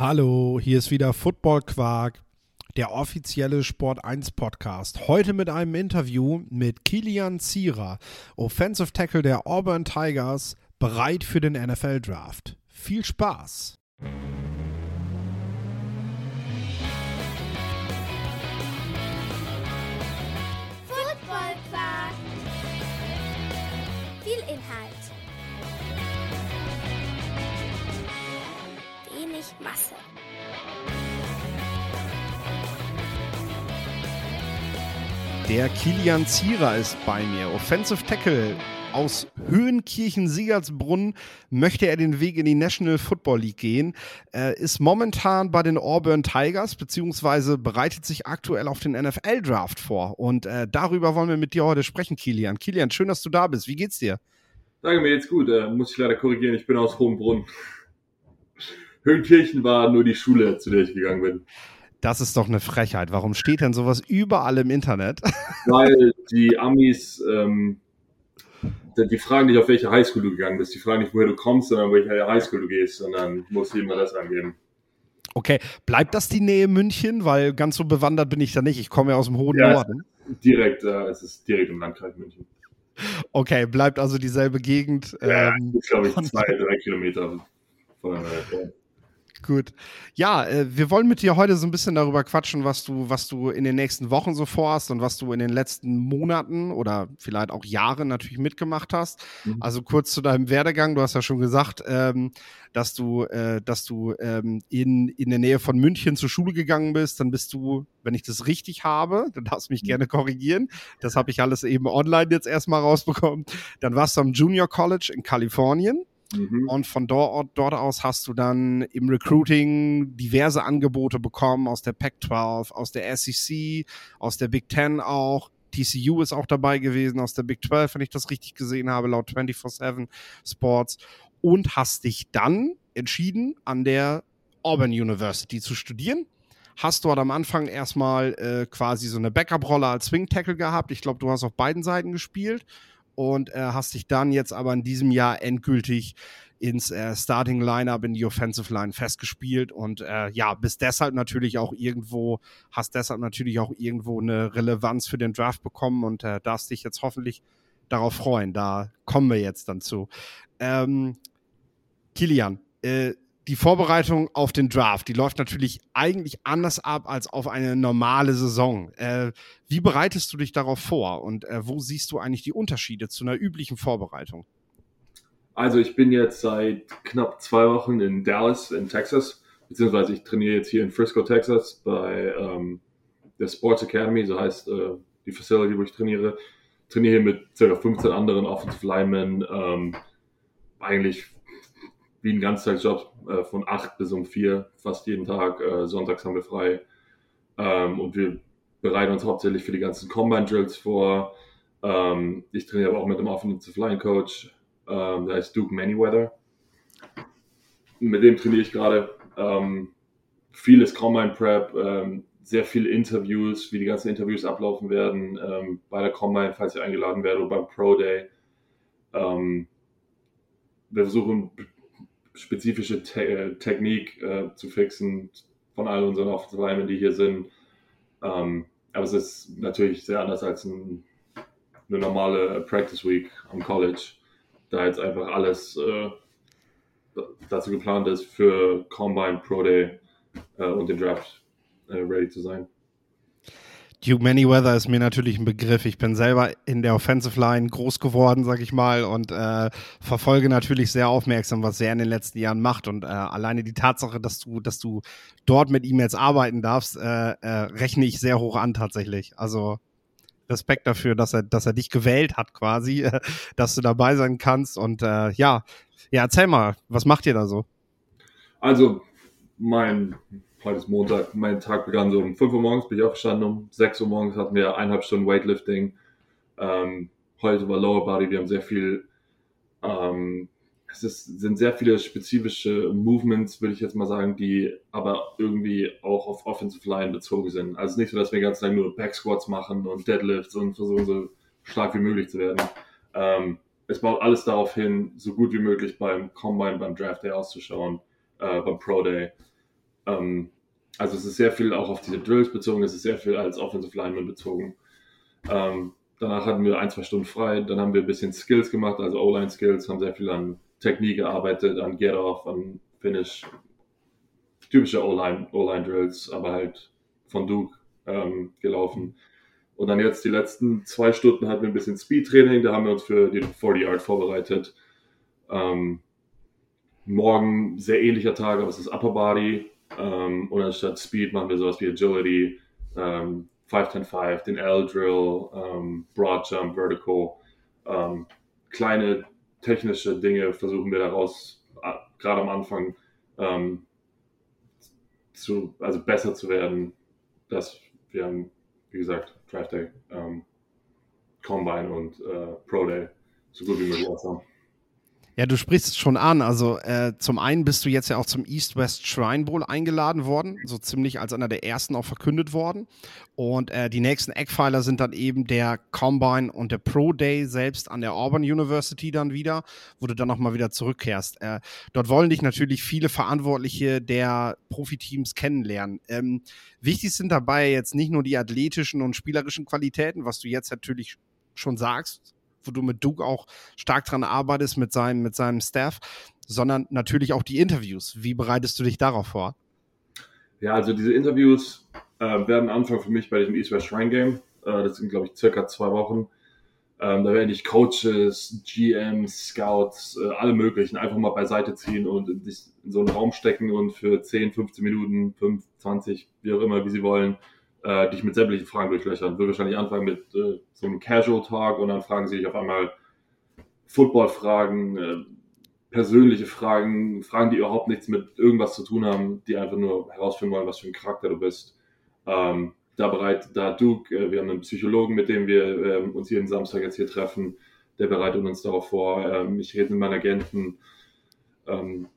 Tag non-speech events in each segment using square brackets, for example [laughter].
Hallo, hier ist wieder Football Quark, der offizielle Sport 1 Podcast. Heute mit einem Interview mit Kilian Zierer, Offensive Tackle der Auburn Tigers, bereit für den NFL Draft. Viel Spaß! Masse. Der Kilian Zierer ist bei mir, Offensive Tackle aus Höhenkirchen-Siegertsbrunn möchte er den Weg in die National Football League gehen, äh, ist momentan bei den Auburn Tigers, beziehungsweise bereitet sich aktuell auf den NFL-Draft vor. Und äh, darüber wollen wir mit dir heute sprechen, Kilian. Kilian, schön, dass du da bist. Wie geht's dir? Danke, mir geht's gut. Äh, muss ich leider korrigieren, ich bin aus Hohenbrunn. Höhenkirchen war nur die Schule, zu der ich gegangen bin. Das ist doch eine Frechheit. Warum steht denn sowas überall im Internet? [laughs] Weil die Amis, ähm, die fragen nicht, auf welche Highschool du gegangen bist. Die fragen nicht, woher du kommst, sondern welche Highschool du gehst. Sondern musst du immer das angeben. Okay, bleibt das die Nähe München? Weil ganz so bewandert bin ich da nicht. Ich komme ja aus dem hohen Ja, Norden. Direkt, äh, es ist direkt im Landkreis München. Okay, bleibt also dieselbe Gegend. Ja, ähm, ist, glaube ich, zwei, drei Kilometer voneinander. Gut. Ja, äh, wir wollen mit dir heute so ein bisschen darüber quatschen, was du, was du in den nächsten Wochen so vorhast und was du in den letzten Monaten oder vielleicht auch Jahren natürlich mitgemacht hast. Mhm. Also kurz zu deinem Werdegang. Du hast ja schon gesagt, ähm, dass du, äh, dass du ähm, in, in der Nähe von München zur Schule gegangen bist. Dann bist du, wenn ich das richtig habe, [laughs] dann darfst du mich Mhm. gerne korrigieren. Das habe ich alles eben online jetzt erstmal rausbekommen. Dann warst du am Junior College in Kalifornien. Mhm. Und von dort, dort aus hast du dann im Recruiting diverse Angebote bekommen aus der Pac-12, aus der SEC, aus der Big Ten auch. TCU ist auch dabei gewesen aus der Big 12, wenn ich das richtig gesehen habe, laut 24-7 Sports. Und hast dich dann entschieden, an der Auburn University zu studieren. Hast dort am Anfang erstmal äh, quasi so eine Backup-Rolle als Swing Tackle gehabt. Ich glaube, du hast auf beiden Seiten gespielt und äh, hast dich dann jetzt aber in diesem Jahr endgültig ins äh, Starting Lineup in die Offensive Line festgespielt und äh, ja, bist deshalb natürlich auch irgendwo, hast deshalb natürlich auch irgendwo eine Relevanz für den Draft bekommen und äh, darfst dich jetzt hoffentlich darauf freuen. Da kommen wir jetzt dann zu. Ähm, Kilian, äh, die Vorbereitung auf den Draft, die läuft natürlich eigentlich anders ab als auf eine normale Saison. Äh, wie bereitest du dich darauf vor und äh, wo siehst du eigentlich die Unterschiede zu einer üblichen Vorbereitung? Also ich bin jetzt seit knapp zwei Wochen in Dallas in Texas, beziehungsweise ich trainiere jetzt hier in Frisco, Texas bei ähm, der Sports Academy, so heißt äh, die Facility, wo ich trainiere. Trainiere hier mit ca. 15 anderen Offensive Linemen, ähm, eigentlich wie ein Ganztagsjob äh, von 8 bis um 4, fast jeden Tag. Äh, sonntags haben wir frei. Ähm, und wir bereiten uns hauptsächlich für die ganzen Combine Drills vor. Ähm, ich trainiere aber auch mit dem Offensive Line Coach, ähm, der heißt Duke Manyweather. Mit dem trainiere ich gerade. Ähm, vieles Combine Prep, ähm, sehr viele Interviews, wie die ganzen Interviews ablaufen werden. Ähm, bei der Combine, falls ich eingeladen werde, oder beim Pro Day. Wir versuchen spezifische Te äh, Technik äh, zu fixen von all unseren Offensive Linemen, die hier sind. Ähm, aber es ist natürlich sehr anders als ein, eine normale Practice Week am College, da jetzt einfach alles äh, dazu geplant ist, für Combine, Pro Day äh, und den Draft äh, ready zu sein. Duke Manyweather ist mir natürlich ein Begriff. Ich bin selber in der Offensive Line groß geworden, sag ich mal, und äh, verfolge natürlich sehr aufmerksam, was er in den letzten Jahren macht. Und äh, alleine die Tatsache, dass du, dass du dort mit ihm jetzt arbeiten darfst, äh, äh, rechne ich sehr hoch an tatsächlich. Also Respekt dafür, dass er, dass er dich gewählt hat, quasi, [laughs] dass du dabei sein kannst. Und äh, ja, ja, erzähl mal, was macht ihr da so? Also, mein, heute ist Montag, mein Tag begann so um 5 Uhr morgens, bin ich aufgestanden, um 6 Uhr morgens hatten wir eineinhalb Stunden Weightlifting. Ähm, heute war Lower Body, wir haben sehr viel, ähm, es ist, sind sehr viele spezifische Movements, würde ich jetzt mal sagen, die aber irgendwie auch auf Offensive Line bezogen sind. Also nicht so, dass wir ganz lang nur Back Squats machen und Deadlifts und versuchen so stark wie möglich zu werden. Ähm, es baut alles darauf hin, so gut wie möglich beim Combine, beim Draft Day auszuschauen, äh, beim Pro Day. Ähm, also es ist sehr viel auch auf diese Drills bezogen, es ist sehr viel als Offensive Lineman bezogen. Ähm, danach hatten wir ein, zwei Stunden frei, dann haben wir ein bisschen Skills gemacht, also O-Line-Skills, haben sehr viel an Technik gearbeitet, an Get-Off, an Finish, typische O-Line-Drills, aber halt von Duke ähm, gelaufen. Und dann jetzt die letzten zwei Stunden hatten wir ein bisschen Speed-Training, da haben wir uns für die 40 Yard vorbereitet. Ähm, morgen sehr ähnlicher Tag, aber es ist Upper Body. Ähm, und anstatt Speed machen wir sowas wie Agility, ähm, 5-10-5, den L-Drill, ähm, Broad Jump, Vertical. Ähm, kleine technische Dinge versuchen wir daraus, äh, gerade am Anfang, ähm, zu, also besser zu werden. Dass wir haben, wie gesagt, Draft Day, ähm, Combine und äh, Pro Day so gut wie möglich aushaben. Ja, du sprichst es schon an. Also äh, zum einen bist du jetzt ja auch zum East-West Shrine Bowl eingeladen worden, so ziemlich als einer der ersten auch verkündet worden. Und äh, die nächsten Eckpfeiler sind dann eben der Combine und der Pro Day selbst an der Auburn University dann wieder, wo du dann nochmal wieder zurückkehrst. Äh, dort wollen dich natürlich viele Verantwortliche der Profiteams kennenlernen. Ähm, wichtig sind dabei jetzt nicht nur die athletischen und spielerischen Qualitäten, was du jetzt natürlich schon sagst, wo du mit Duke auch stark dran arbeitest mit seinem, mit seinem Staff, sondern natürlich auch die Interviews. Wie bereitest du dich darauf vor? Ja, also diese Interviews äh, werden anfangen für mich bei diesem East West Shrine Game. Äh, das sind, glaube ich, circa zwei Wochen. Ähm, da werden ich Coaches, GMs, Scouts, äh, alle möglichen einfach mal beiseite ziehen und in, in, so einen Raum stecken und für 10, 15 Minuten, 5, 20, wie auch immer, wie sie wollen, äh, dich mit sämtlichen Fragen durchlöchern. Wird wahrscheinlich anfangen mit äh, so einem Casual Talk und dann fragen sie dich auf einmal Football-Fragen, äh, persönliche Fragen, Fragen, die überhaupt nichts mit irgendwas zu tun haben, die einfach nur herausfinden wollen, was für ein Charakter du bist. Ähm, da bereit, da Duke, äh, wir haben einen Psychologen, mit dem wir äh, uns jeden Samstag jetzt hier treffen, der bereitet uns darauf vor. Ähm, ich rede mit meinen Agenten, ähm,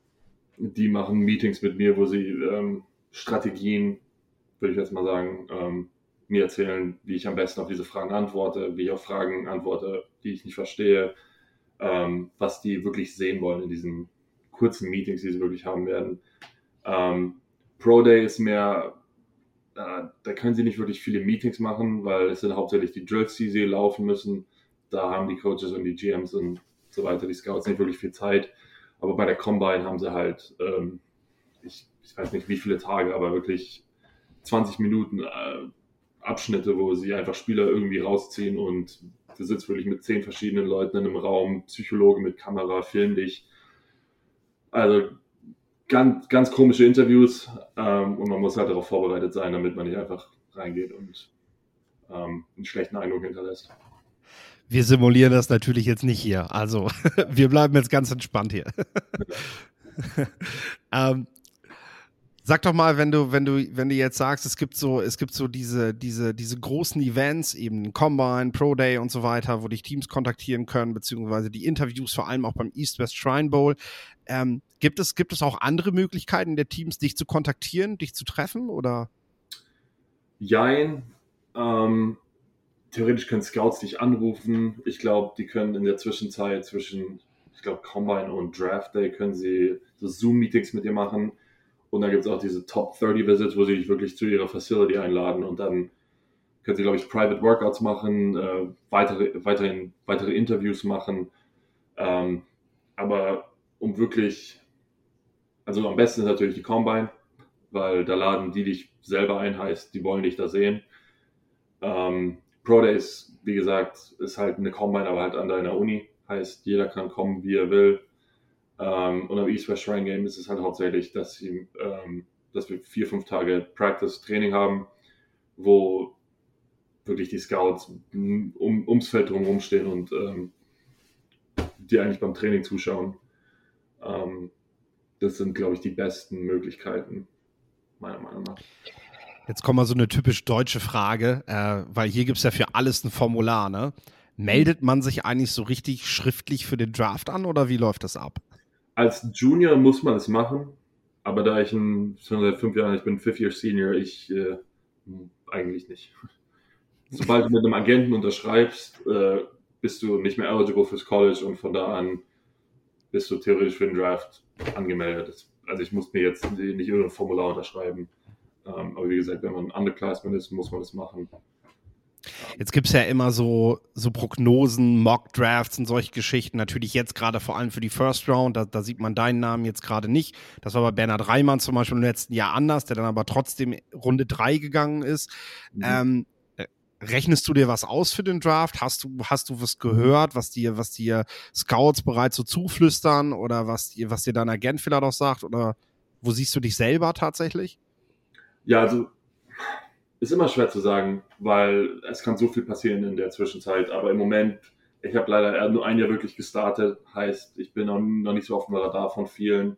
die machen Meetings mit mir, wo sie ähm, Strategien würde ich jetzt mal sagen, ähm, mir erzählen, wie ich am besten auf diese Fragen antworte, wie ich auf Fragen antworte, die ich nicht verstehe, ähm, was die wirklich sehen wollen in diesen kurzen Meetings, die sie wirklich haben werden. Ähm, Pro Day ist mehr, äh, da können sie nicht wirklich viele Meetings machen, weil es sind hauptsächlich die Drills, die sie laufen müssen. Da haben die Coaches und die GMs und so weiter, die Scouts nicht wirklich viel Zeit. Aber bei der Combine haben sie halt, ähm, ich, ich weiß nicht wie viele Tage, aber wirklich 20 Minuten äh, Abschnitte, wo sie einfach Spieler irgendwie rausziehen und du sitzt wirklich mit zehn verschiedenen Leuten in einem Raum, Psychologe mit Kamera, film dich. Also ganz, ganz komische Interviews ähm, und man muss halt darauf vorbereitet sein, damit man nicht einfach reingeht und ähm, einen schlechten Eindruck hinterlässt. Wir simulieren das natürlich jetzt nicht hier. Also [laughs] wir bleiben jetzt ganz entspannt hier. [laughs] [laughs] ähm, Sag doch mal, wenn du, wenn du, wenn du jetzt sagst, es gibt so, es gibt so diese, diese, diese großen Events, eben Combine, Pro Day und so weiter, wo dich Teams kontaktieren können, beziehungsweise die Interviews, vor allem auch beim East West Shrine Bowl. Ähm, gibt es, gibt es auch andere Möglichkeiten der Teams, dich zu kontaktieren, dich zu treffen oder? Jein. Ähm, theoretisch können Scouts dich anrufen. Ich glaube, die können in der Zwischenzeit zwischen, ich glaube, Combine und Draft Day können sie so Zoom-Meetings mit dir machen und dann gibt es auch diese Top 30 Visits, wo sie dich wirklich zu ihrer Facility einladen und dann können sie, glaube ich, Private Workouts machen, äh, weitere, weiterhin, weitere Interviews machen. Ähm, aber um wirklich, also am besten ist natürlich die Combine, weil da laden die dich selber ein, heißt, die wollen dich da sehen. Ähm, Pro Days, wie gesagt, ist halt eine Combine, aber halt an deiner Uni, heißt, jeder kann kommen, wie er will. Ähm, und am East West Shrine Game ist es halt hauptsächlich, dass, sie, ähm, dass wir vier, fünf Tage Practice Training haben, wo wirklich die Scouts um, ums Feld drumherum stehen und ähm, die eigentlich beim Training zuschauen. Ähm, das sind, glaube ich, die besten Möglichkeiten, meiner Meinung nach. Jetzt kommt mal so eine typisch deutsche Frage, äh, weil hier gibt es ja für alles ein Formular, ne? Meldet man sich eigentlich so richtig schriftlich für den Draft an oder wie läuft das ab? Als Junior muss man es machen, aber da ich ein, schon seit fünf Jahren, ich bin Fifth Year Senior, ich äh, eigentlich nicht. [laughs] Sobald du mit einem Agenten unterschreibst, äh, bist du nicht mehr eligible fürs College und von da an bist du theoretisch für den Draft angemeldet. also ich muss mir jetzt nicht irgendein Formular unterschreiben. Ähm, aber wie gesagt, wenn man Underclassman ist, muss man das machen. Jetzt gibt es ja immer so, so Prognosen, Mock-Drafts und solche Geschichten. Natürlich jetzt gerade vor allem für die First Round, da, da sieht man deinen Namen jetzt gerade nicht. Das war bei Bernhard Reimann zum Beispiel im letzten Jahr anders, der dann aber trotzdem Runde 3 gegangen ist. Mhm. Ähm, äh, rechnest du dir was aus für den Draft? Hast du, hast du was gehört, was dir, was dir Scouts bereits so zuflüstern oder was dir, was dir dein Agent vielleicht auch sagt? Oder wo siehst du dich selber tatsächlich? Ja, also ist immer schwer zu sagen, weil es kann so viel passieren in der Zwischenzeit. Aber im Moment, ich habe leider nur ein Jahr wirklich gestartet, heißt, ich bin noch, nicht so auf dem Radar von vielen.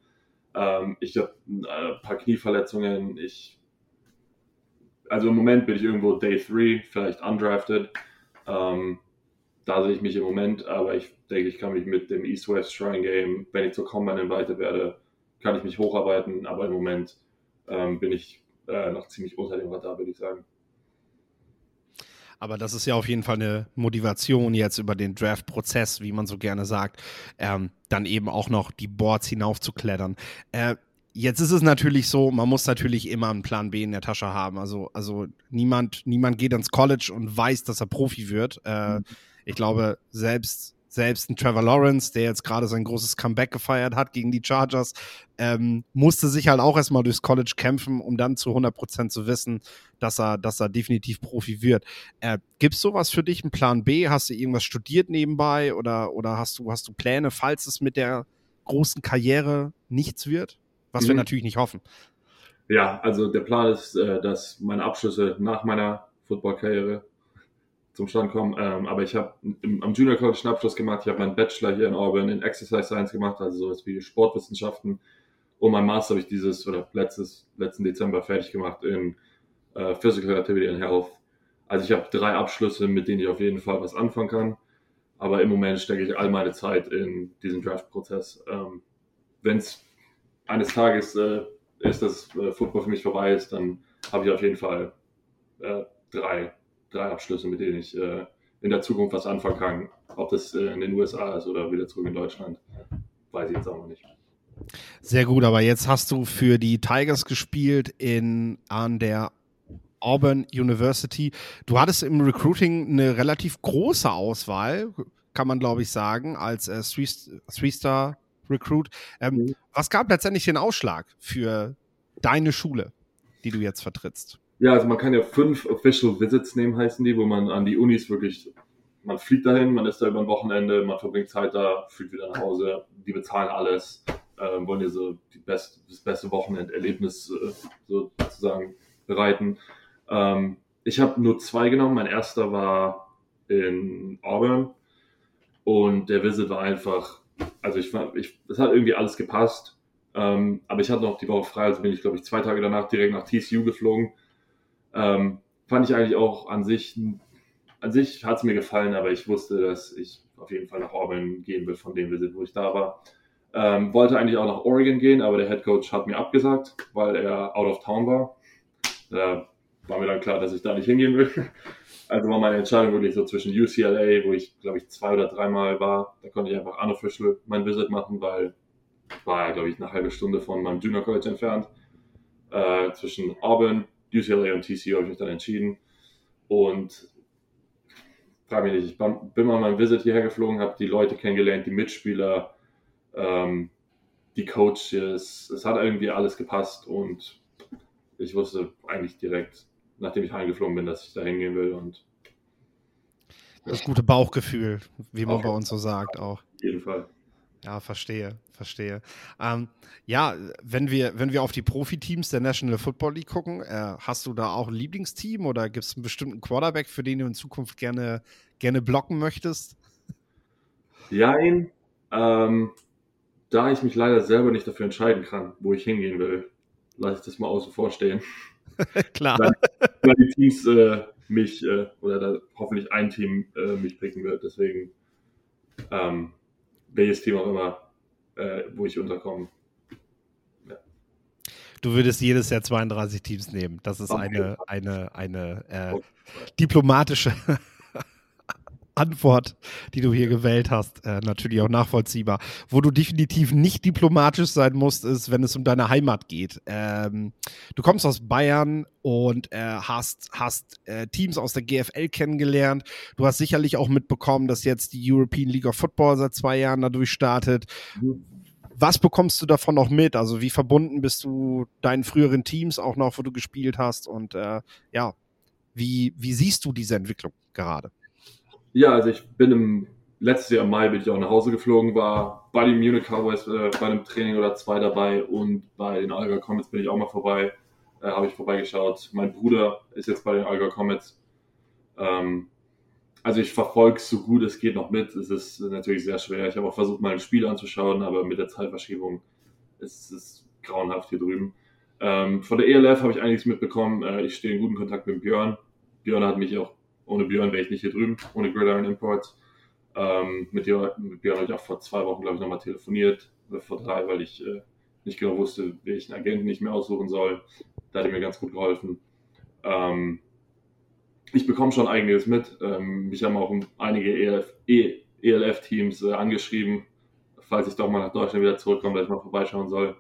Ähm, ich habe äh, ein paar Knieverletzungen. Ich, also im Moment bin ich irgendwo Day 3, vielleicht undrafted. Ähm, da sehe ich mich im Moment, aber ich denke, ich kann mich mit dem East-West Shrine Game, wenn ich zur Combine invited werde, kann ich mich hocharbeiten, aber im Moment ähm, bin ich äh, noch ziemlich unter dem Radar, würde ich sagen. Aber das ist ja auf jeden Fall eine Motivation jetzt über den Draft-Prozess, wie man so gerne sagt, ähm, dann eben auch noch die Boards hinaufzuklettern. Äh, jetzt ist es natürlich so, man muss natürlich immer einen Plan B in der Tasche haben. Also, also niemand, niemand geht ins College und weiß, dass er Profi wird. Äh, mhm. Ich glaube, selbst selbst ein Trevor Lawrence, der jetzt gerade sein großes Comeback gefeiert hat gegen die Chargers, ähm, musste sich halt auch erstmal durchs College kämpfen, um dann zu 100% zu wissen, dass er, dass er definitiv Profi wird. Äh, Gibt es sowas für dich, einen Plan B? Hast du irgendwas studiert nebenbei oder, oder hast, du, hast du Pläne, falls es mit der großen Karriere nichts wird? Was mhm. wir natürlich nicht hoffen. Ja, also der Plan ist, äh, dass meine Abschlüsse nach meiner Football-Karriere zum Stand kommen. Ähm, aber ich habe am Junior College einen Abschluss gemacht. Ich habe meinen Bachelor hier in Auburn in Exercise Science gemacht, also sowas wie Sportwissenschaften. Und mein Master habe ich dieses oder letztes, letzten Dezember fertig gemacht in äh, Physical Activity and Health. Also ich habe drei Abschlüsse, mit denen ich auf jeden Fall was anfangen kann. Aber im Moment stecke ich all meine Zeit in diesen Draft-Prozess. Ähm, Wenn es eines Tages äh, ist, dass äh, Football für mich vorbei ist, dann habe ich auf jeden Fall äh, drei drei Abschlüsse, mit denen ich äh, in der Zukunft was anfangen kann. Ob das äh, in den USA ist oder wieder zurück in Deutschland, weiß ich jetzt auch noch nicht. Sehr gut, aber jetzt hast du für die Tigers gespielt in, an der Auburn University. Du hattest im Recruiting eine relativ große Auswahl, kann man glaube ich sagen, als äh, Three-Star Recruit. Ähm, mhm. Was gab letztendlich den Ausschlag für deine Schule, die du jetzt vertrittst? Ja, also man kann ja fünf Official Visits nehmen, heißen die, wo man an die Unis wirklich, man fliegt dahin, man ist da über ein Wochenende, man verbringt Zeit da, fliegt wieder nach Hause, die bezahlen alles, äh, wollen dir so die best, das beste Wochenenderlebnis äh, sozusagen bereiten. Ähm, ich habe nur zwei genommen. Mein erster war in Auburn und der Visit war einfach, also ich fand, ich, es hat irgendwie alles gepasst. Ähm, aber ich hatte noch die Woche frei, also bin ich, glaube ich, zwei Tage danach direkt nach TCU geflogen ähm, fand ich eigentlich auch an sich, an sich hat es mir gefallen, aber ich wusste, dass ich auf jeden Fall nach Auburn gehen will, von dem Visit, wo ich da war. Ähm, wollte eigentlich auch nach Oregon gehen, aber der Head Coach hat mir abgesagt, weil er out of town war. Da war mir dann klar, dass ich da nicht hingehen will. [laughs] Also war meine Entscheidung wirklich so zwischen UCLA, wo ich glaube ich zwei oder dreimal war. Da konnte ich einfach unofficial mein Visit machen, weil war ja glaube ich eine halbe Stunde von meinem Junior College entfernt. Äh, zwischen Auburn UCLA und TCU habe ich mich dann entschieden. Und frage mich nicht, ich bin mal mein Visit hierher geflogen, habe die Leute kennengelernt, die Mitspieler, ähm, die Coaches. Es hat irgendwie alles gepasst und ich wusste eigentlich direkt, nachdem ich heimgeflogen bin, dass ich da hingehen will. Und das gute Bauchgefühl, wie man bei uns so sagt, auch. Auf jeden Fall. Ja, verstehe, verstehe. Ähm, ja, wenn wir, wenn wir auf die Profiteams der National Football League gucken, äh, hast du da auch ein Lieblingsteam oder gibt es einen bestimmten Quarterback, für den du in Zukunft gerne, gerne blocken möchtest? Jein. Ähm, da ich mich leider selber nicht dafür entscheiden kann, wo ich hingehen will, lasse ich das mal außen vor stehen. [laughs] Klar. Weil, weil, die Teams äh, mich äh, oder da hoffentlich ein Team äh, mich picken wird. Deswegen ähm, welches Team auch immer, äh, wo ich unterkomme. Ja. Du würdest jedes der 32 Teams nehmen. Das ist okay. eine, eine, eine äh, diplomatische Antwort, die du hier gewählt hast, äh, natürlich auch nachvollziehbar. Wo du definitiv nicht diplomatisch sein musst, ist, wenn es um deine Heimat geht. Ähm, du kommst aus Bayern und äh, hast, hast äh, Teams aus der GFL kennengelernt. Du hast sicherlich auch mitbekommen, dass jetzt die European League of Football seit zwei Jahren dadurch startet. Was bekommst du davon noch mit? Also wie verbunden bist du deinen früheren Teams auch noch, wo du gespielt hast? Und äh, ja, wie, wie siehst du diese Entwicklung gerade? Ja, also ich bin im letztes Jahr im Mai bin ich auch nach Hause geflogen, war bei den Munich Cowboys äh, bei einem Training oder zwei dabei und bei den Alga Comets bin ich auch mal vorbei, äh, habe ich vorbeigeschaut. Mein Bruder ist jetzt bei den Alga Comets. Ähm, also ich verfolge es so gut es geht noch mit. Es ist natürlich sehr schwer. Ich habe auch versucht, mal ein Spiel anzuschauen, aber mit der Zeitverschiebung ist es grauenhaft hier drüben. Ähm, von der ELF habe ich einiges mitbekommen. Äh, ich stehe in guten Kontakt mit Björn. Björn hat mich auch ohne Björn wäre ich nicht hier drüben, ohne Gridiron Imports. Ähm, mit, dir, mit Björn habe ich auch vor zwei Wochen, glaube ich, nochmal telefoniert, oder vor drei, weil ich äh, nicht genau wusste, welchen Agenten ich mir aussuchen soll. Da hat er mir ganz gut geholfen. Ähm, ich bekomme schon einiges mit. Ähm, mich haben auch einige ELF, e, ELF-Teams äh, angeschrieben, falls ich doch mal nach Deutschland wieder zurückkomme, dass ich mal vorbeischauen soll.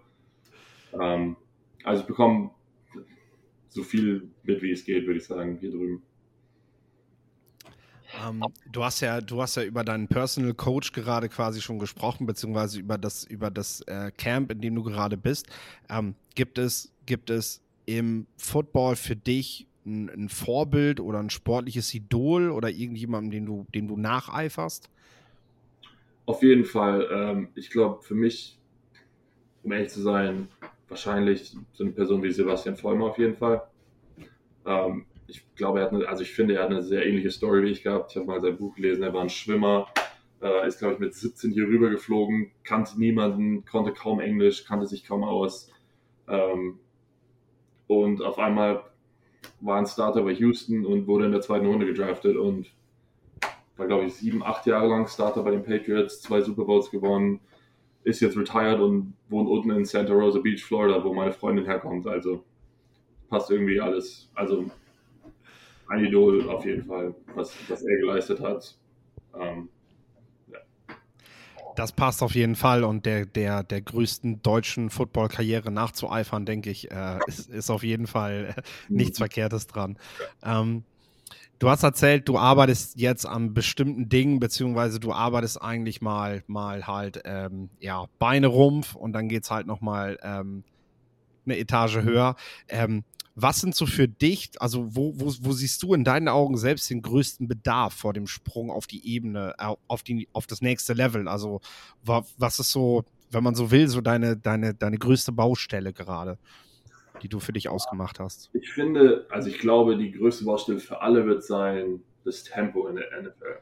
Ähm, also ich bekomme so viel mit, wie es geht, würde ich sagen, hier drüben. Ähm, du hast ja, du hast ja über deinen Personal Coach gerade quasi schon gesprochen, beziehungsweise über das, über das äh, Camp, in dem du gerade bist. Ähm, gibt es, gibt es im Football für dich ein, ein, Vorbild oder ein sportliches Idol oder irgendjemandem, den du, dem du nacheiferst? Auf jeden Fall. Ähm, ich glaube, für mich, um ehrlich zu sein, wahrscheinlich so eine Person wie Sebastian Vollmer auf jeden Fall. Ähm, ich glaube, er hat eine, also ich finde, er hat eine sehr ähnliche Story wie ich gehabt. Ich habe mal sein Buch gelesen, er war ein Schwimmer, äh, ist, glaube ich, mit 17 hier rüber geflogen, kannte niemanden, konnte kaum Englisch, kannte sich kaum aus. Ähm, und auf einmal war ein Starter bei Houston und wurde in der zweiten Runde gedraftet und war, glaube ich, sieben, acht Jahre lang Starter bei den Patriots, zwei Super Bowls gewonnen, ist jetzt retired und wohnt unten in Santa Rosa Beach, Florida, wo meine Freundin herkommt. Also passt irgendwie alles. Also ein Idol auf jeden Fall, was, was er geleistet hat. Ähm, ja. Das passt auf jeden Fall und der, der, der größten deutschen Football-Karriere nachzueifern, denke ich, äh, [laughs] ist, ist auf jeden Fall äh, nichts mhm. Verkehrtes dran. Ähm, du hast erzählt, du arbeitest jetzt an bestimmten Dingen, beziehungsweise du arbeitest eigentlich mal, mal halt, ähm, ja, Beine Rumpf und dann geht es halt nochmal ähm, eine Etage höher. Ähm, was sind so für dich, also wo, wo, wo siehst du in deinen Augen selbst den größten Bedarf vor dem Sprung auf die Ebene, äh, auf, die, auf das nächste Level? Also was ist so, wenn man so will, so deine, deine, deine größte Baustelle gerade, die du für dich ausgemacht hast? Ich finde, also ich glaube, die größte Baustelle für alle wird sein, das Tempo in der NFL.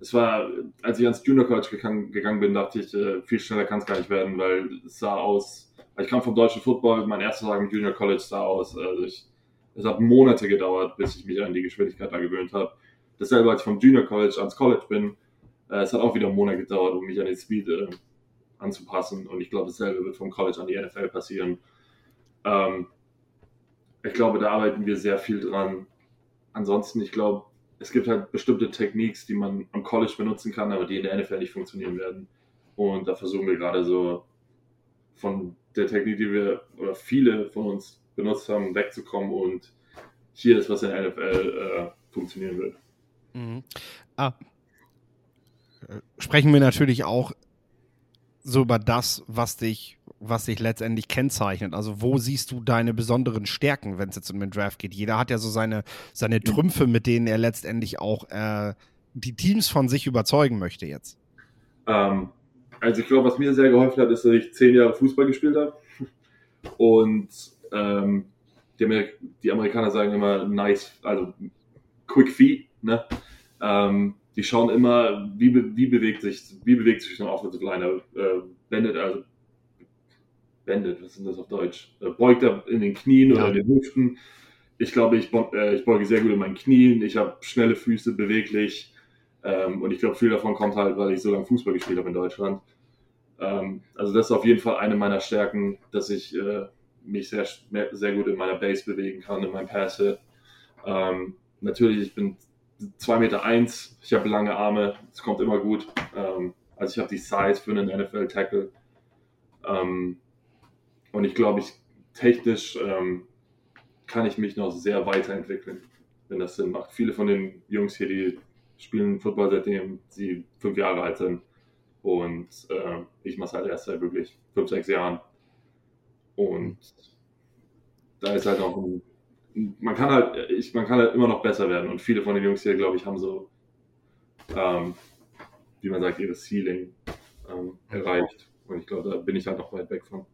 Es war, als ich ans Junior College gegangen, gegangen bin, dachte ich, äh, viel schneller kann es gar nicht werden, weil es sah aus, ich kam vom deutschen Football, mein erster Tag im Junior College sah aus. Also ich, es hat Monate gedauert, bis ich mich an die Geschwindigkeit da gewöhnt habe. Dasselbe, als ich vom Junior College ans College bin, äh, es hat auch wieder einen Monat gedauert, um mich an den Speed äh, anzupassen. Und ich glaube, dasselbe wird vom College an die NFL passieren. Ähm, ich glaube, da arbeiten wir sehr viel dran. Ansonsten, ich glaube, es gibt halt bestimmte Techniques, die man am College benutzen kann, aber die in der NFL nicht funktionieren werden. Und da versuchen wir gerade so von der Technik, die wir oder viele von uns benutzt haben, wegzukommen und hier ist, was in der NFL äh, funktionieren wird. Mhm. Ah. Sprechen wir natürlich auch so über das, was dich, was dich letztendlich kennzeichnet. Also wo siehst du deine besonderen Stärken, wenn es jetzt um den Draft geht? Jeder hat ja so seine, seine Trümpfe, mit denen er letztendlich auch äh, die Teams von sich überzeugen möchte jetzt. Ähm, also ich glaube, was mir sehr geholfen hat, ist, dass ich zehn Jahre Fußball gespielt habe. Und ähm, die, Amerik die, Amerikaner sagen immer nice, also quick feet, ne? Ähm, die schauen immer, wie, be wie bewegt sich, wie bewegt sich ein Offensive Liner, äh, wendet, also wendet, was ist das auf Deutsch? Äh, beugt er in den Knien ja. oder in den Hüften. Ich glaube, ich, äh, ich beuge sehr gut in meinen Knien, ich habe schnelle Füße, beweglich. Ähm, und ich glaube, viel davon kommt halt, weil ich so lange Fußball gespielt habe in Deutschland. Ähm, also das ist auf jeden Fall eine meiner Stärken, dass ich äh, mich sehr, sehr gut in meiner Base bewegen kann, in meinem Pass-Hit. Ähm, natürlich, ich bin 2 Meter eins, ich habe lange Arme, es kommt immer gut. Ähm, also ich habe die Size für einen NFL-Tackle. Ähm, und ich glaube, ich technisch ähm, kann ich mich noch sehr weiterentwickeln, wenn das Sinn macht. Viele von den Jungs hier, die spielen Football seitdem sie fünf Jahre alt sind. Und äh, ich mache es halt erst seit wirklich fünf, sechs Jahren. Und da ist halt noch ein, man kann halt, ich, man kann halt immer noch besser werden. Und viele von den Jungs hier, glaube ich, haben so, ähm, wie man sagt, ihre Ceiling ähm, erreicht. Und ich glaube, da bin ich halt noch weit weg von.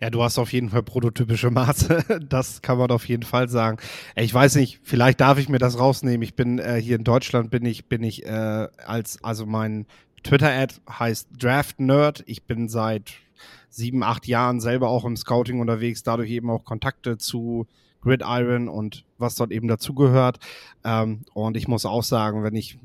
Ja, du hast auf jeden Fall prototypische Maße. [laughs] Das kann man auf jeden Fall sagen. Ich weiß nicht, vielleicht darf ich mir das rausnehmen. Ich bin äh, hier in Deutschland bin ich bin ich äh, als also mein Twitter-Ad heißt Draft Nerd. Ich bin seit sieben, acht Jahren selber auch im Scouting unterwegs, dadurch eben auch Kontakte zu Gridiron und was dort eben dazugehört. Ähm, und ich muss auch sagen, wenn ich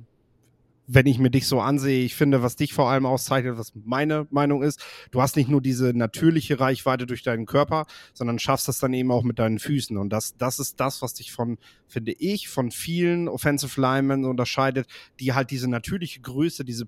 wenn ich mir dich so ansehe, ich finde, was dich vor allem auszeichnet, was meine Meinung ist, du hast nicht nur diese natürliche Reichweite durch deinen Körper, sondern schaffst das dann eben auch mit deinen Füßen. Und das, das ist das, was dich von, finde ich, von vielen Offensive Linemen unterscheidet, die halt diese natürliche Größe, diese,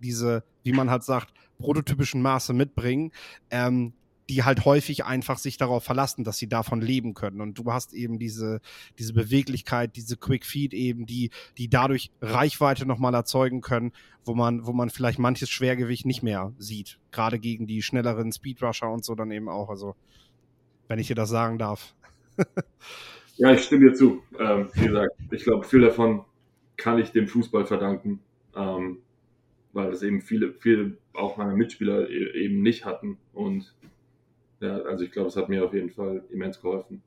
diese, wie man halt sagt, prototypischen Maße mitbringen, ähm, die halt häufig einfach sich darauf verlassen, dass sie davon leben können. Und du hast eben diese, diese Beweglichkeit, diese Quick Feed eben, die, die dadurch Reichweite nochmal erzeugen können, wo man, wo man vielleicht manches Schwergewicht nicht mehr sieht. Gerade gegen die schnelleren Speedrusher und so dann eben auch. Also, wenn ich dir das sagen darf. [laughs] ja, ich stimme dir zu. Ähm, wie gesagt, ich glaube, viel davon kann ich dem Fußball verdanken. Ähm, weil das eben viele, viele auch meine Mitspieler e-, eben nicht hatten. Und ja, also ich glaube, es hat mir auf jeden Fall immens geholfen.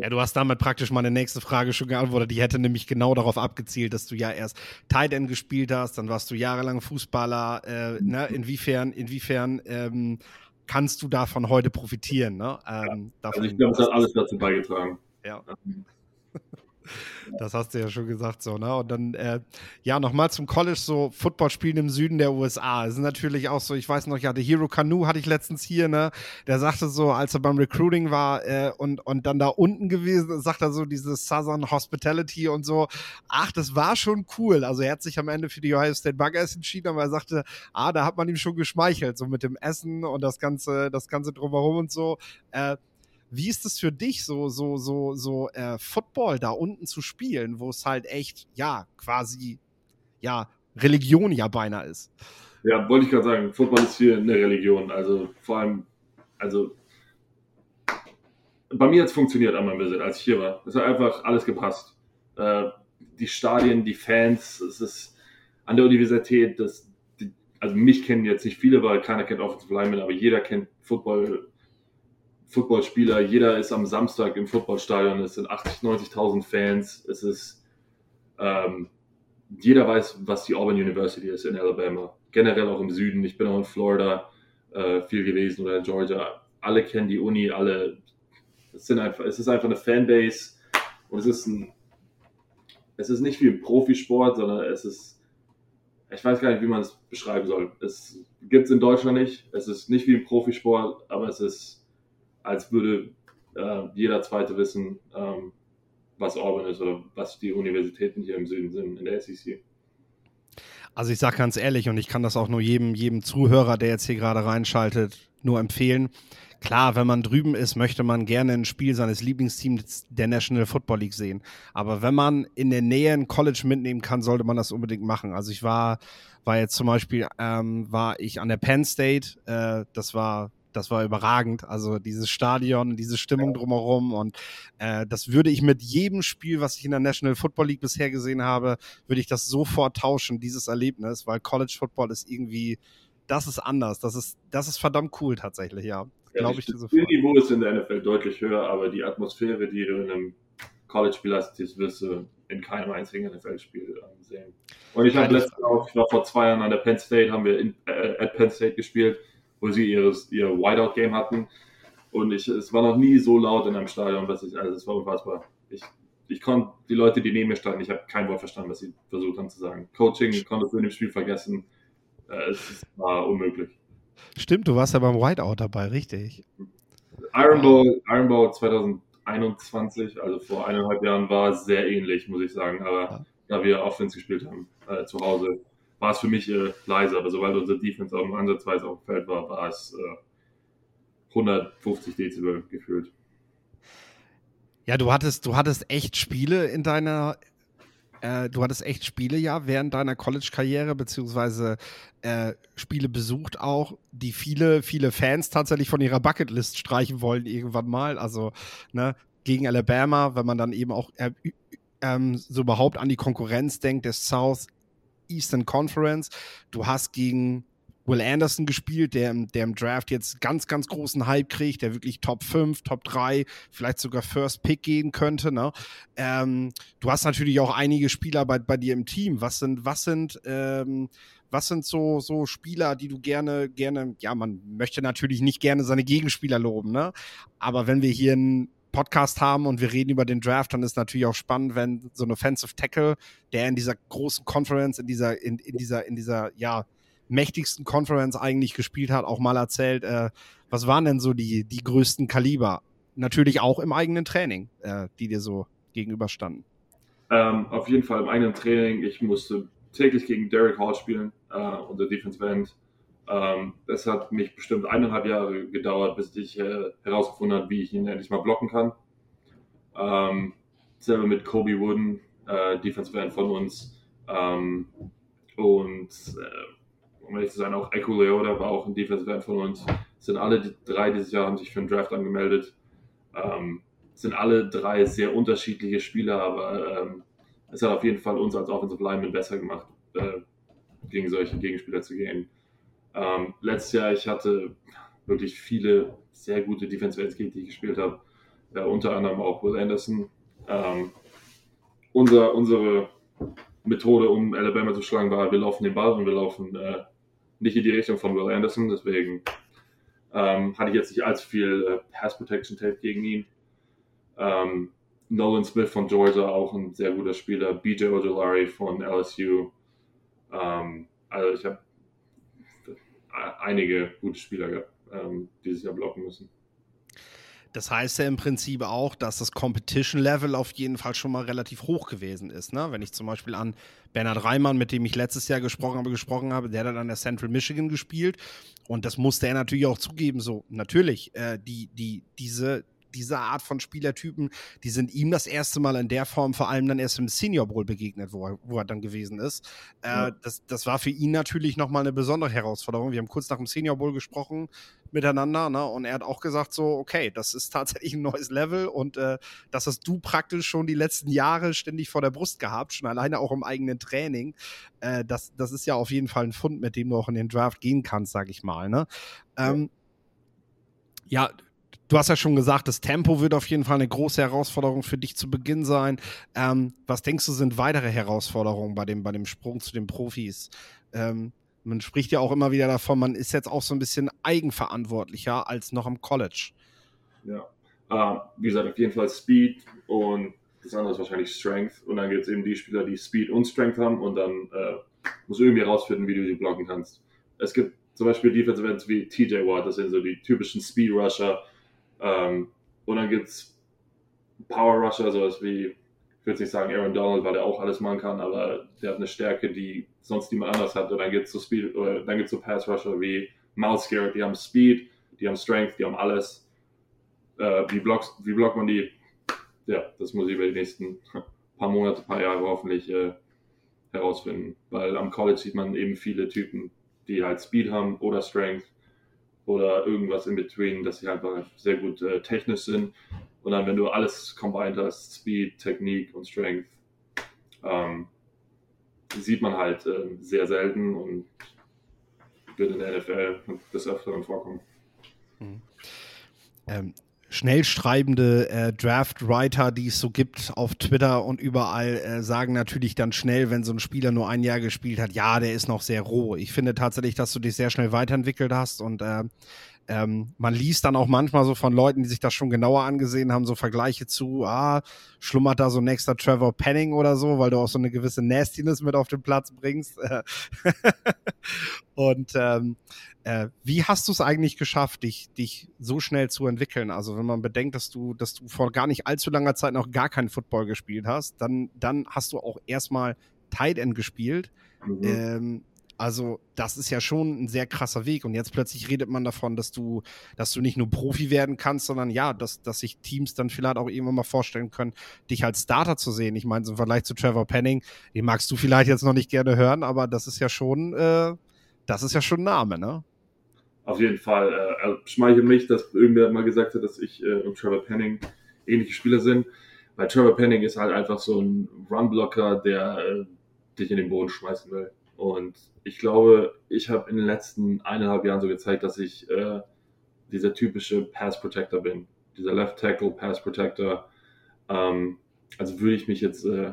Ja, du hast damit praktisch meine nächste Frage schon geantwortet. Die hätte nämlich genau darauf abgezielt, dass du ja erst Tight End gespielt hast, dann warst du jahrelang Fußballer. Äh, ne? Inwiefern, inwiefern ähm, kannst du davon heute profitieren? Ne? Ähm, ja, also ich glaube, es hat alles dazu beigetragen. Ja. Das hast du ja schon gesagt, so, ne? Und dann, äh, ja, nochmal zum College, so Football spielen im Süden der USA. Das ist natürlich auch so, ich weiß noch, ja, der Hero Canoe hatte ich letztens hier, ne? Der sagte so, als er beim Recruiting war äh, und, und dann da unten gewesen, sagt er so, dieses Southern Hospitality und so. Ach, das war schon cool. Also er hat sich am Ende für die Ohio State Buggers entschieden, aber er sagte, ah, da hat man ihm schon geschmeichelt, so mit dem Essen und das Ganze, das Ganze drumherum und so. Äh, wie ist es für dich, so, so, so, so äh, Football da unten zu spielen, wo es halt echt, ja, quasi, ja, Religion ja beinahe ist? Ja, wollte ich gerade sagen, Football ist hier eine Religion. Also vor allem, also bei mir hat es funktioniert einmal ein bisschen, als ich hier war. Es hat einfach alles gepasst. Äh, die Stadien, die Fans, es ist an der Universität, das, die, also mich kennen jetzt nicht viele, weil keiner kennt Offensive Lineman, aber jeder kennt Football Footballspieler, jeder ist am Samstag im Footballstadion, es sind 80, 90.000 Fans, es ist, ähm, jeder weiß, was die Auburn University ist in Alabama, generell auch im Süden, ich bin auch in Florida äh, viel gewesen oder in Georgia, alle kennen die Uni, alle, es, sind einfach, es ist einfach eine Fanbase und es ist ein, es ist nicht wie ein Profisport, sondern es ist, ich weiß gar nicht, wie man es beschreiben soll. Es gibt es in Deutschland nicht, es ist nicht wie ein Profisport, aber es ist als würde äh, jeder Zweite wissen, ähm, was Auburn ist oder was die Universitäten hier im Süden sind in der SEC. Also ich sage ganz ehrlich und ich kann das auch nur jedem, jedem Zuhörer, der jetzt hier gerade reinschaltet, nur empfehlen. Klar, wenn man drüben ist, möchte man gerne ein Spiel seines Lieblingsteams der National Football League sehen. Aber wenn man in der Nähe ein College mitnehmen kann, sollte man das unbedingt machen. Also ich war, war jetzt zum Beispiel, ähm, war ich an der Penn State, äh, das war das war überragend. Also dieses Stadion, diese Stimmung drumherum und äh, das würde ich mit jedem Spiel, was ich in der National Football League bisher gesehen habe, würde ich das sofort tauschen, dieses Erlebnis, weil College Football ist irgendwie, das ist anders. Das ist, das ist verdammt cool tatsächlich, ja. ja Glaube ich. Das Niveau ist in der NFL deutlich höher, aber die Atmosphäre, die du in einem College-Spiel hast, das wirst du in keinem einzigen NFL-Spiel ähm, sehen. Und ich habe letztens auch, ich war vor zwei Jahren an der Penn State, haben wir in, äh, at Penn State gespielt wo sie ihres, ihr Whiteout-Game hatten. Und ich, es war noch nie so laut in einem Stadion, was ich, also es war unfassbar. Ich, ich konnte die Leute, die neben mir standen, ich habe kein Wort verstanden, was sie versucht haben zu sagen. Coaching konnte ich in dem Spiel vergessen. Äh, es war unmöglich. Stimmt, du warst ja beim Whiteout dabei, richtig. Iron Bowl, Iron Bowl 2001 21, also vor eineinhalb Jahren, war sehr ähnlich, muss ich sagen. Aber ja. da wir Offense gespielt haben äh, zu Hause, war es für mich äh, leise. Aber sobald unsere Defense auch ansatzweise auf dem Feld war, war es äh, 150 Dezibel gefühlt. Ja, du hattest, du hattest echt Spiele in deiner, äh, du hattest echt Spiele ja während deiner College-Karriere, beziehungsweise äh, Spiele besucht auch, die viele, viele Fans tatsächlich von ihrer Bucketlist streichen wollen irgendwann mal. Also, ne, gegen Alabama, wenn man dann eben auch äh, ähm, so überhaupt an die Konkurrenz denkt, der South Eastern Conference. Du hast gegen Will Anderson gespielt, der, der im Draft jetzt ganz, ganz großen Hype kriegt, der wirklich Top 5, Top 3, vielleicht sogar First Pick gehen könnte. Ne? Ähm, du hast natürlich auch einige Spieler bei, bei dir im Team. Was sind, was sind, ähm, was sind so, so Spieler, die du gerne, gerne, ja, man möchte natürlich nicht gerne seine Gegenspieler loben, ne? Aber wenn wir hier einen Podcast haben und wir reden über den Draft, dann ist natürlich auch spannend, wenn so ein Offensive Tackle, der in dieser großen Conference, in dieser, in, in dieser, in dieser, ja, mächtigsten Conference eigentlich gespielt hat, auch mal erzählt, äh, was waren denn so die, die größten Kaliber? Natürlich auch im eigenen Training, äh, die dir so gegenüberstanden. Ähm, auf jeden Fall im eigenen Training. Ich musste täglich gegen Derek Hall spielen, äh, unser Defense End. Ähm, das hat mich bestimmt eineinhalb Jahre gedauert, bis ich äh, herausgefunden habe, wie ich ihn endlich mal blocken kann. Ähm, selber mit Kobe Wooden, äh, Defensive End von uns. Ähm, und äh, um ehrlich zu sein, auch Echo Leota war auch ein Defensive End von uns. Sind alle drei dieses Jahr haben sich für den Draft angemeldet. Ähm, sind alle drei sehr unterschiedliche Spieler, aber ähm, es hat auf jeden Fall uns als Offensive Lineman besser gemacht, äh, gegen solche Gegenspieler zu gehen. Ähm, letztes Jahr, ich hatte wirklich viele sehr gute Defensive Ends, gegen die ich gespielt habe. Äh, unter anderem auch Will Anderson. Ähm, unser, unsere Methode, um Alabama zu schlagen, war, wir laufen den Ball und wir laufen äh, nicht in die Richtung von Will Anderson, deswegen ähm, hatte ich jetzt nicht allzu viel äh, Pass Protection Tape gegen ihn. Ähm, Nolan Smith von Georgia, auch ein sehr guter Spieler. BJ Ojolari von LSU. Ähm, also ich habe einige gute Spieler ähm, dieses Jahr blocken müssen. Das heißt ja im Prinzip auch, dass das Competition-Level auf jeden Fall schon mal relativ hoch gewesen ist. Ne? Wenn ich zum Beispiel an Bernhard Reimann, mit dem ich letztes Jahr gesprochen habe, gesprochen habe, der hat an der Central Michigan gespielt. Und das musste er natürlich auch zugeben. So, natürlich, äh, die, die, diese, diese Art von Spielertypen, die sind ihm das erste Mal in der Form vor allem dann erst im Senior Bowl begegnet, wo er, wo er dann gewesen ist. Äh, ja. das, das war für ihn natürlich nochmal eine besondere Herausforderung. Wir haben kurz nach dem Senior Bowl gesprochen miteinander ne? und er hat auch gesagt so, okay, das ist tatsächlich ein neues Level und äh, das hast du praktisch schon die letzten Jahre ständig vor der Brust gehabt, schon alleine auch im eigenen Training. Äh, das, das ist ja auf jeden Fall ein Fund, mit dem du auch in den Draft gehen kannst, sag ich mal. Ne? Ähm, ja, Du hast ja schon gesagt, das Tempo wird auf jeden Fall eine große Herausforderung für dich zu Beginn sein. Ähm, was denkst du, sind weitere Herausforderungen bei dem, bei dem Sprung zu den Profis? Ähm, man spricht ja auch immer wieder davon, man ist jetzt auch so ein bisschen eigenverantwortlicher als noch am College. Ja, uh, wie gesagt, auf jeden Fall Speed und das andere ist wahrscheinlich Strength. Und dann gibt es eben die Spieler, die Speed und Strength haben und dann äh, musst du irgendwie herausfinden, wie du sie blocken kannst. Es gibt zum Beispiel Defensive Ends wie TJ Watt, das sind so die typischen Speed Rusher, ähm, und dann gibt es Power Rusher, sowas wie, ich würde nicht sagen Aaron Donald, weil der auch alles machen kann, aber der hat eine Stärke, die sonst niemand anders hat. Und dann gibt es so Speed, oder dann gibt es so Pass Rusher wie Miles Garrett, die haben Speed, die haben Strength, die haben alles. Äh, wie, blocks, wie blockt man die? Ja, das muss ich über die nächsten [laughs] paar Monate, paar Jahre hoffentlich äh, herausfinden. Weil am College sieht man eben viele Typen, die halt Speed haben oder Strength oder irgendwas in between, dass sie einfach sehr gut äh, technisch sind. Und dann, wenn du alles combined hast, Speed, Technik und Strength, ähm, sieht man halt äh, sehr selten und wird in der NFL des Öfteren vorkommen. Mhm. Ähm, schnellschreibende äh, Draft-Writer, die es so gibt auf Twitter und überall, äh, sagen natürlich dann schnell, wenn so ein Spieler nur ein Jahr gespielt hat, ja, der ist noch sehr roh. Ich finde tatsächlich, dass du dich sehr schnell weiterentwickelt hast und äh, ähm, man liest dann auch manchmal so von Leuten, die sich das schon genauer angesehen haben, so Vergleiche zu, ah, schlummert da so nächster Trevor Penning oder so, weil du auch so eine gewisse Nastiness mit auf den Platz bringst. [laughs] Und ähm, äh, wie hast du es eigentlich geschafft, dich, dich so schnell zu entwickeln? Also wenn man bedenkt, dass du, dass du vor gar nicht allzu langer Zeit noch gar keinen Football gespielt hast, dann, dann hast du auch erstmal Tight End gespielt. Mhm. Ähm, also, das ist ja schon ein sehr krasser Weg. Und jetzt plötzlich redet man davon, dass du, dass du nicht nur Profi werden kannst, sondern ja, dass, dass sich Teams dann vielleicht auch irgendwann mal vorstellen können, dich als Starter zu sehen. Ich meine, im Vergleich zu Trevor Penning, den magst du vielleicht jetzt noch nicht gerne hören, aber das ist ja schon, äh, das ist ja schon ein Name, ne? Auf jeden Fall. Äh, schmeichelt mich, dass irgendwer mal gesagt hat, dass ich äh, und Trevor Penning ähnliche Spieler sind. Weil Trevor Penning ist halt einfach so ein Runblocker, der äh, dich in den Boden schmeißen will. Und ich glaube, ich habe in den letzten eineinhalb Jahren so gezeigt, dass ich äh, dieser typische Pass Protector bin. Dieser Left Tackle Pass Protector. Ähm, also würde ich mich jetzt, äh,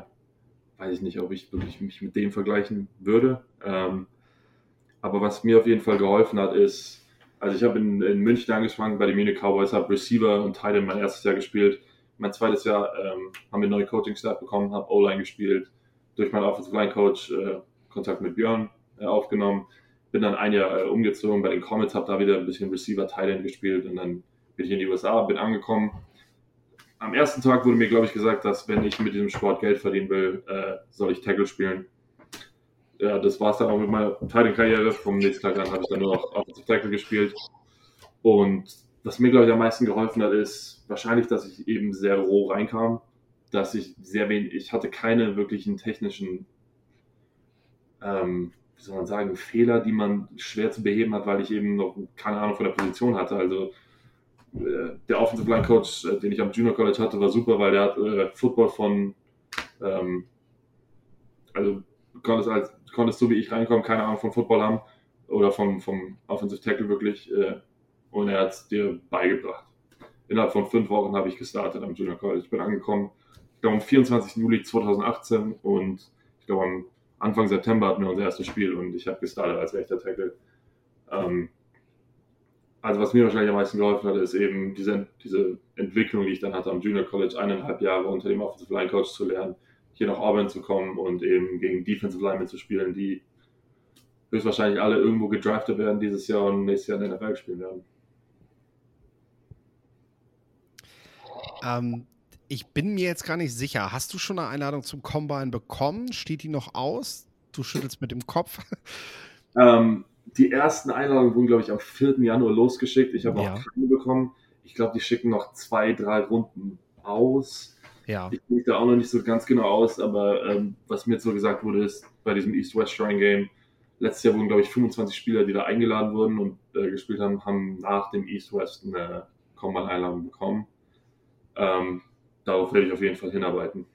weiß ich nicht, ob ich wirklich mich mit dem vergleichen würde. Ähm, aber was mir auf jeden Fall geholfen hat, ist, also ich habe in, in, München angefangen bei den Munich Cowboys, habe Receiver und Tight mein erstes Jahr gespielt. Mein zweites Jahr ähm, haben wir neue Coaching-Staff bekommen, habe O-Line gespielt. Durch meinen Offensive Line Coach äh, Kontakt mit Björn äh, aufgenommen. Bin dann ein Jahr äh, umgezogen bei den Comets, habe da wieder ein bisschen Receiver Tight gespielt und dann bin ich in die USA, bin angekommen. Am ersten Tag wurde mir, glaube ich, gesagt, dass wenn ich mit diesem Sport Geld verdienen will, äh, soll ich Tackle spielen ja, das war es dann auch mit meiner Titan-Karriere. Vom nächsten Tag an habe ich dann nur noch Offensive Tackle gespielt. Und was mir, glaube ich, am meisten geholfen hat, ist wahrscheinlich, dass ich eben sehr roh reinkam, dass ich sehr wenig, ich hatte keine wirklichen technischen, ähm, wie soll man sagen, Fehler, die man schwer zu beheben hat, weil ich eben noch keine Ahnung von der Position hatte. Also äh, der Offensive Line Coach, äh, den ich am Junior College hatte, war super, weil der hat äh, Football von, ähm, also konntest als konntest so wie ich reinkommen, keine Ahnung von Football haben oder vom, vom Offensive Tackle wirklich äh, und er hat es dir beigebracht. Innerhalb von fünf Wochen habe ich gestartet am Junior College. Ich bin angekommen, ich glaube am 24. Juli 2018 und ich glaube am Anfang September hatten wir unser erstes Spiel und ich habe gestartet als rechter Tackle. Ähm, also was mir wahrscheinlich am meisten geholfen hat, ist eben diese, diese Entwicklung, die ich dann hatte am Junior College, eineinhalb Jahre unter dem Offensive Line Coach zu lernen hier nach Auburn zu kommen und eben gegen Defensive Linemen zu spielen, die höchstwahrscheinlich alle irgendwo gedraftet werden dieses Jahr und nächstes Jahr in der NFL spielen werden. Ähm, ich bin mir jetzt gar nicht sicher. Hast du schon eine Einladung zum Combine bekommen? Steht die noch aus? Du schüttelst mit dem Kopf. [laughs] Ähm, die ersten Einladungen wurden, glaube ich, am 4. Januar losgeschickt. Ich habe ja. auch keine bekommen. Ich glaube, die schicken noch zwei, drei Runden aus. Ja. Ich mich da auch noch nicht so ganz genau aus, aber ähm, was mir jetzt so gesagt wurde, ist bei diesem East-West Shrine Game, letztes Jahr wurden, glaube ich, 25 Spieler, die da eingeladen wurden und äh, gespielt haben, haben nach dem East-West eine Combine-Einladung bekommen. Ähm, darauf werde ich auf jeden Fall hinarbeiten.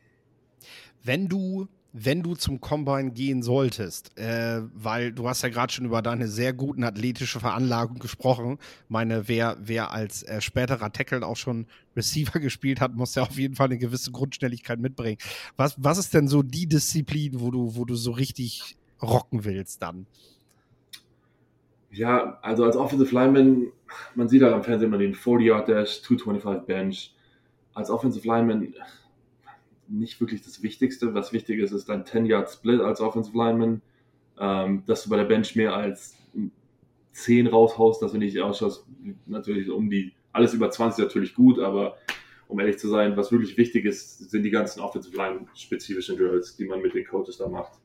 Wenn du wenn du zum Combine gehen solltest, äh, weil du hast ja gerade schon über deine sehr guten athletische Veranlagung gesprochen. Meine, wer, wer als äh, späterer Tackle auch schon Receiver [laughs] gespielt hat, muss ja auf jeden Fall eine gewisse Grundschnelligkeit mitbringen. Was, was ist denn so die Disziplin, wo du, wo du so richtig rocken willst dann? Ja, also als Offensive Lineman, man sieht halt am Fernsehen immer den 40-Yard-Dash, 225 Bench. Als Offensive Lineman nicht wirklich das Wichtigste. Was wichtig ist, ist dein 10-Yard-Split als Offensive Lineman, ähm, dass du bei der Bench mehr als 10 raushaust, dass du nicht ausschaust, natürlich um die, alles über 20 natürlich gut, aber um ehrlich zu sein, was wirklich wichtig ist, sind die ganzen Offensive Line-spezifischen Drills, die man mit den Coaches da macht,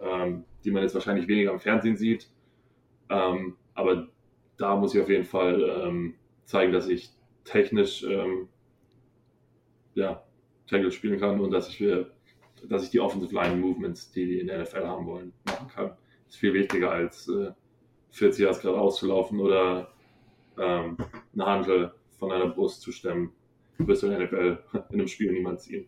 ähm, die man jetzt wahrscheinlich weniger am Fernsehen sieht. Ähm, aber da muss ich auf jeden Fall ähm, zeigen, dass ich technisch ähm, ja, Tackle spielen kann und dass ich, dass ich die Offensive Line Movements, die die in der NFL haben wollen, machen kann. Das ist viel wichtiger als äh, 40 Yards gerade auszulaufen oder ähm, eine Handel von einer Brust zu stemmen. Du wirst in der NFL in einem Spiel niemand ziehen.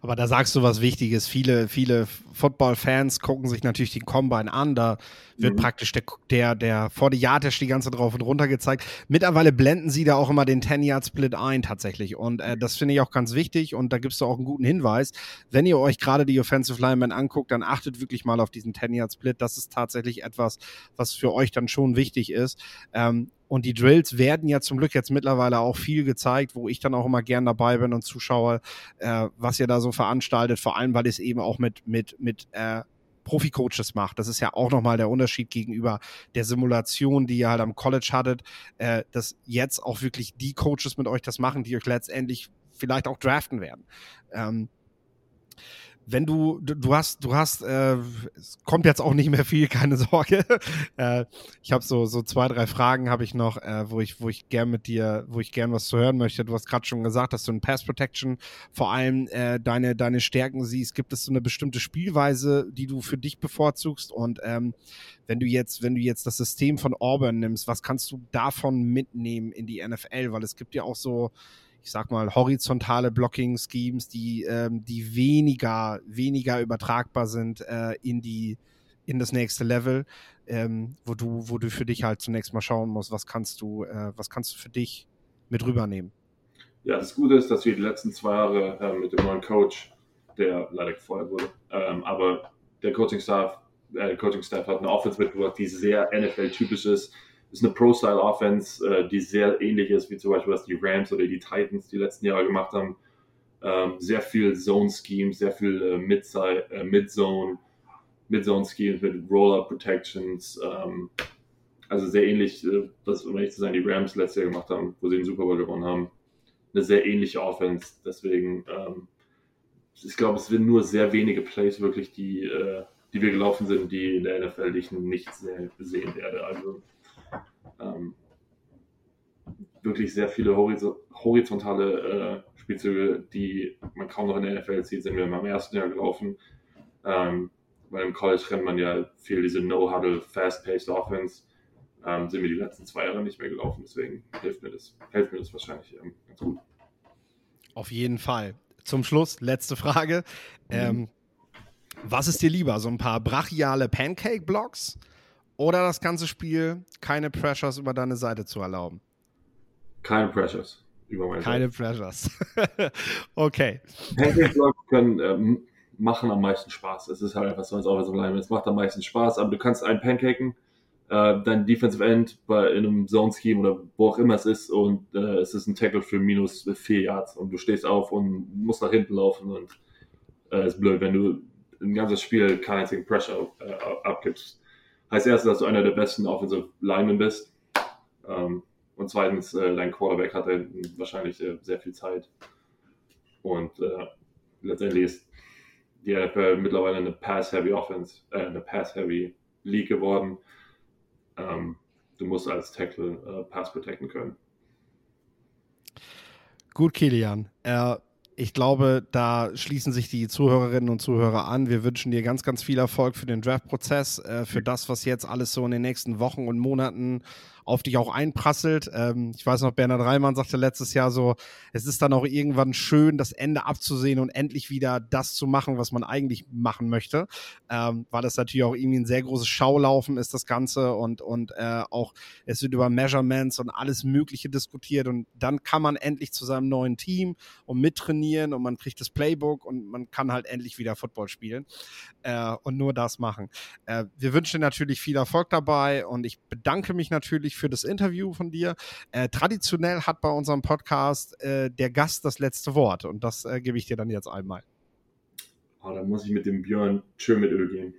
Aber da sagst du was Wichtiges. Viele, viele Football-Fans gucken sich natürlich den Combine an. Da wird mhm. praktisch der, der, der 40-Yard-Dash die ganze drauf und runter gezeigt. Mittlerweile blenden sie da auch immer den 10-Yard-Split ein tatsächlich. Und äh, das finde ich auch ganz wichtig. Und da gibst du auch einen guten Hinweis. Wenn ihr euch gerade die Offensive Linemen anguckt, dann achtet wirklich mal auf diesen 10-Yard-Split. Das ist tatsächlich etwas, was für euch dann schon wichtig ist. Ähm, und die Drills werden ja zum Glück jetzt mittlerweile auch viel gezeigt, wo ich dann auch immer gern dabei bin und zuschaue, äh, was ihr da so veranstaltet, vor allem weil es eben auch mit, mit, mit äh, Profi-Coaches macht. Das ist ja auch nochmal der Unterschied gegenüber der Simulation, die ihr halt am College hattet, äh, dass jetzt auch wirklich die Coaches mit euch das machen, die euch letztendlich vielleicht auch draften werden. Ähm, wenn du, du, hast, du hast, äh, es kommt jetzt auch nicht mehr viel, [laughs] keine Sorge. [laughs] äh, ich habe so, so zwei, drei Fragen habe ich noch, äh, wo ich, wo ich gern mit dir, wo ich gern was zu hören möchte. Du hast gerade schon gesagt, dass du in Pass Protection vor allem äh, deine, deine Stärken siehst. Gibt es so eine bestimmte Spielweise, die du für dich bevorzugst? Und ähm, wenn du jetzt, wenn du jetzt das System von Auburn nimmst, was kannst du davon mitnehmen in die NFL? Weil es gibt ja auch so, ich sag mal, horizontale Blocking-Schemes, die, ähm, die weniger, weniger übertragbar sind äh, in die, in das nächste Level, ähm, wo du, wo du für dich halt zunächst mal schauen musst, was kannst du, äh, was kannst du für dich mit rübernehmen. Ja, das Gute ist, dass wir die letzten zwei Jahre äh, mit dem neuen Coach, der leider gefeuert wurde, ähm, aber der Coaching-Staff, äh, Coaching-Staff hat eine Offense mitgebracht, die sehr NFL-typisch ist ist eine Pro-Style-Offense, äh, die sehr ähnlich ist wie zum Beispiel was die Rams oder die Titans die letzten Jahre gemacht haben. Ähm, sehr viel Zone-Schemes, sehr viel äh, Mid-Zone, äh, Mid-Zone Mid-Zone-Schemes mit Roll-Up-Protections. Ähm, also sehr ähnlich, äh, das, um ehrlich zu sein, die Rams letztes Jahr gemacht haben, wo sie den Super Bowl gewonnen haben. Eine sehr ähnliche Offense. Deswegen, ähm, ich glaube, es sind nur sehr wenige Plays wirklich, die, äh, die wir gelaufen sind, die in der NFL ich nicht sehr sehen werde. Also ähm, wirklich sehr viele horizontale äh, Spielzüge, die man kaum noch in der NFL sieht, sind wir im ersten Jahr gelaufen. Ähm, weil im College rennt man ja viel diese No-Huddle, Fast-Paced Offense. Ähm, sind wir die letzten zwei Jahre nicht mehr gelaufen, deswegen hilft mir das, hilft mir das wahrscheinlich ähm, ganz gut. Auf jeden Fall. Zum Schluss, letzte Frage. Mhm. Ähm, was ist dir lieber? So ein paar brachiale Pancake-Blocks oder das ganze Spiel keine Pressures über deine Seite zu erlauben? Keine Pressures über meine Keine Seite. Pressures. [laughs] okay. Pancake-Blocks können ähm, machen am meisten Spaß. Es ist halt einfach so, als auch so bleiben. Es macht am meisten Spaß, aber du kannst einen Pancaken, äh, dein Defensive End bei, in einem Zone-Scheme oder wo auch immer es ist und äh, es ist ein Tackle für minus vier Yards und du stehst auf und musst nach hinten laufen und äh, ist blöd, wenn du ein ganzes Spiel keinen einzigen Pressure äh, abgibst heißt erstens, dass du einer der besten Offensive Linemen bist. Ähm, und zweitens, äh, dein Quarterback hat wahrscheinlich äh, sehr viel Zeit. Und äh, letztendlich ist die NFL mittlerweile eine Pass-Heavy Offense, äh, eine Pass-Heavy League geworden. Ähm, du musst als Tackle äh, Pass protecten können. Gut, Kilian. Äh, ich glaube, da schließen sich die Zuhörerinnen und Zuhörer an. Wir wünschen dir ganz, ganz viel Erfolg für den Draft-Prozess, äh, für das, was jetzt alles so in den nächsten Wochen und Monaten auf dich auch einprasselt. Ähm, ich weiß noch, Bernhard Reimann sagte letztes Jahr so, es ist dann auch irgendwann schön, das Ende abzusehen und endlich wieder das zu machen, was man eigentlich machen möchte, ähm, weil das natürlich auch irgendwie ein sehr großes Schaulaufen ist, das Ganze und, und äh, auch es wird über Measurements und alles Mögliche diskutiert und dann kann man endlich zu seinem neuen Team und mittrainieren und man kriegt das Playbook und man kann halt endlich wieder Football spielen äh, und nur das machen. Äh, wir wünschen natürlich viel Erfolg dabei und ich bedanke mich natürlich für das Interview von dir. Äh, traditionell hat bei unserem Podcast äh, der Gast das letzte Wort und das äh, gebe ich dir dann jetzt einmal. Oh, dann muss ich mit dem Björn schön mit Öl gehen.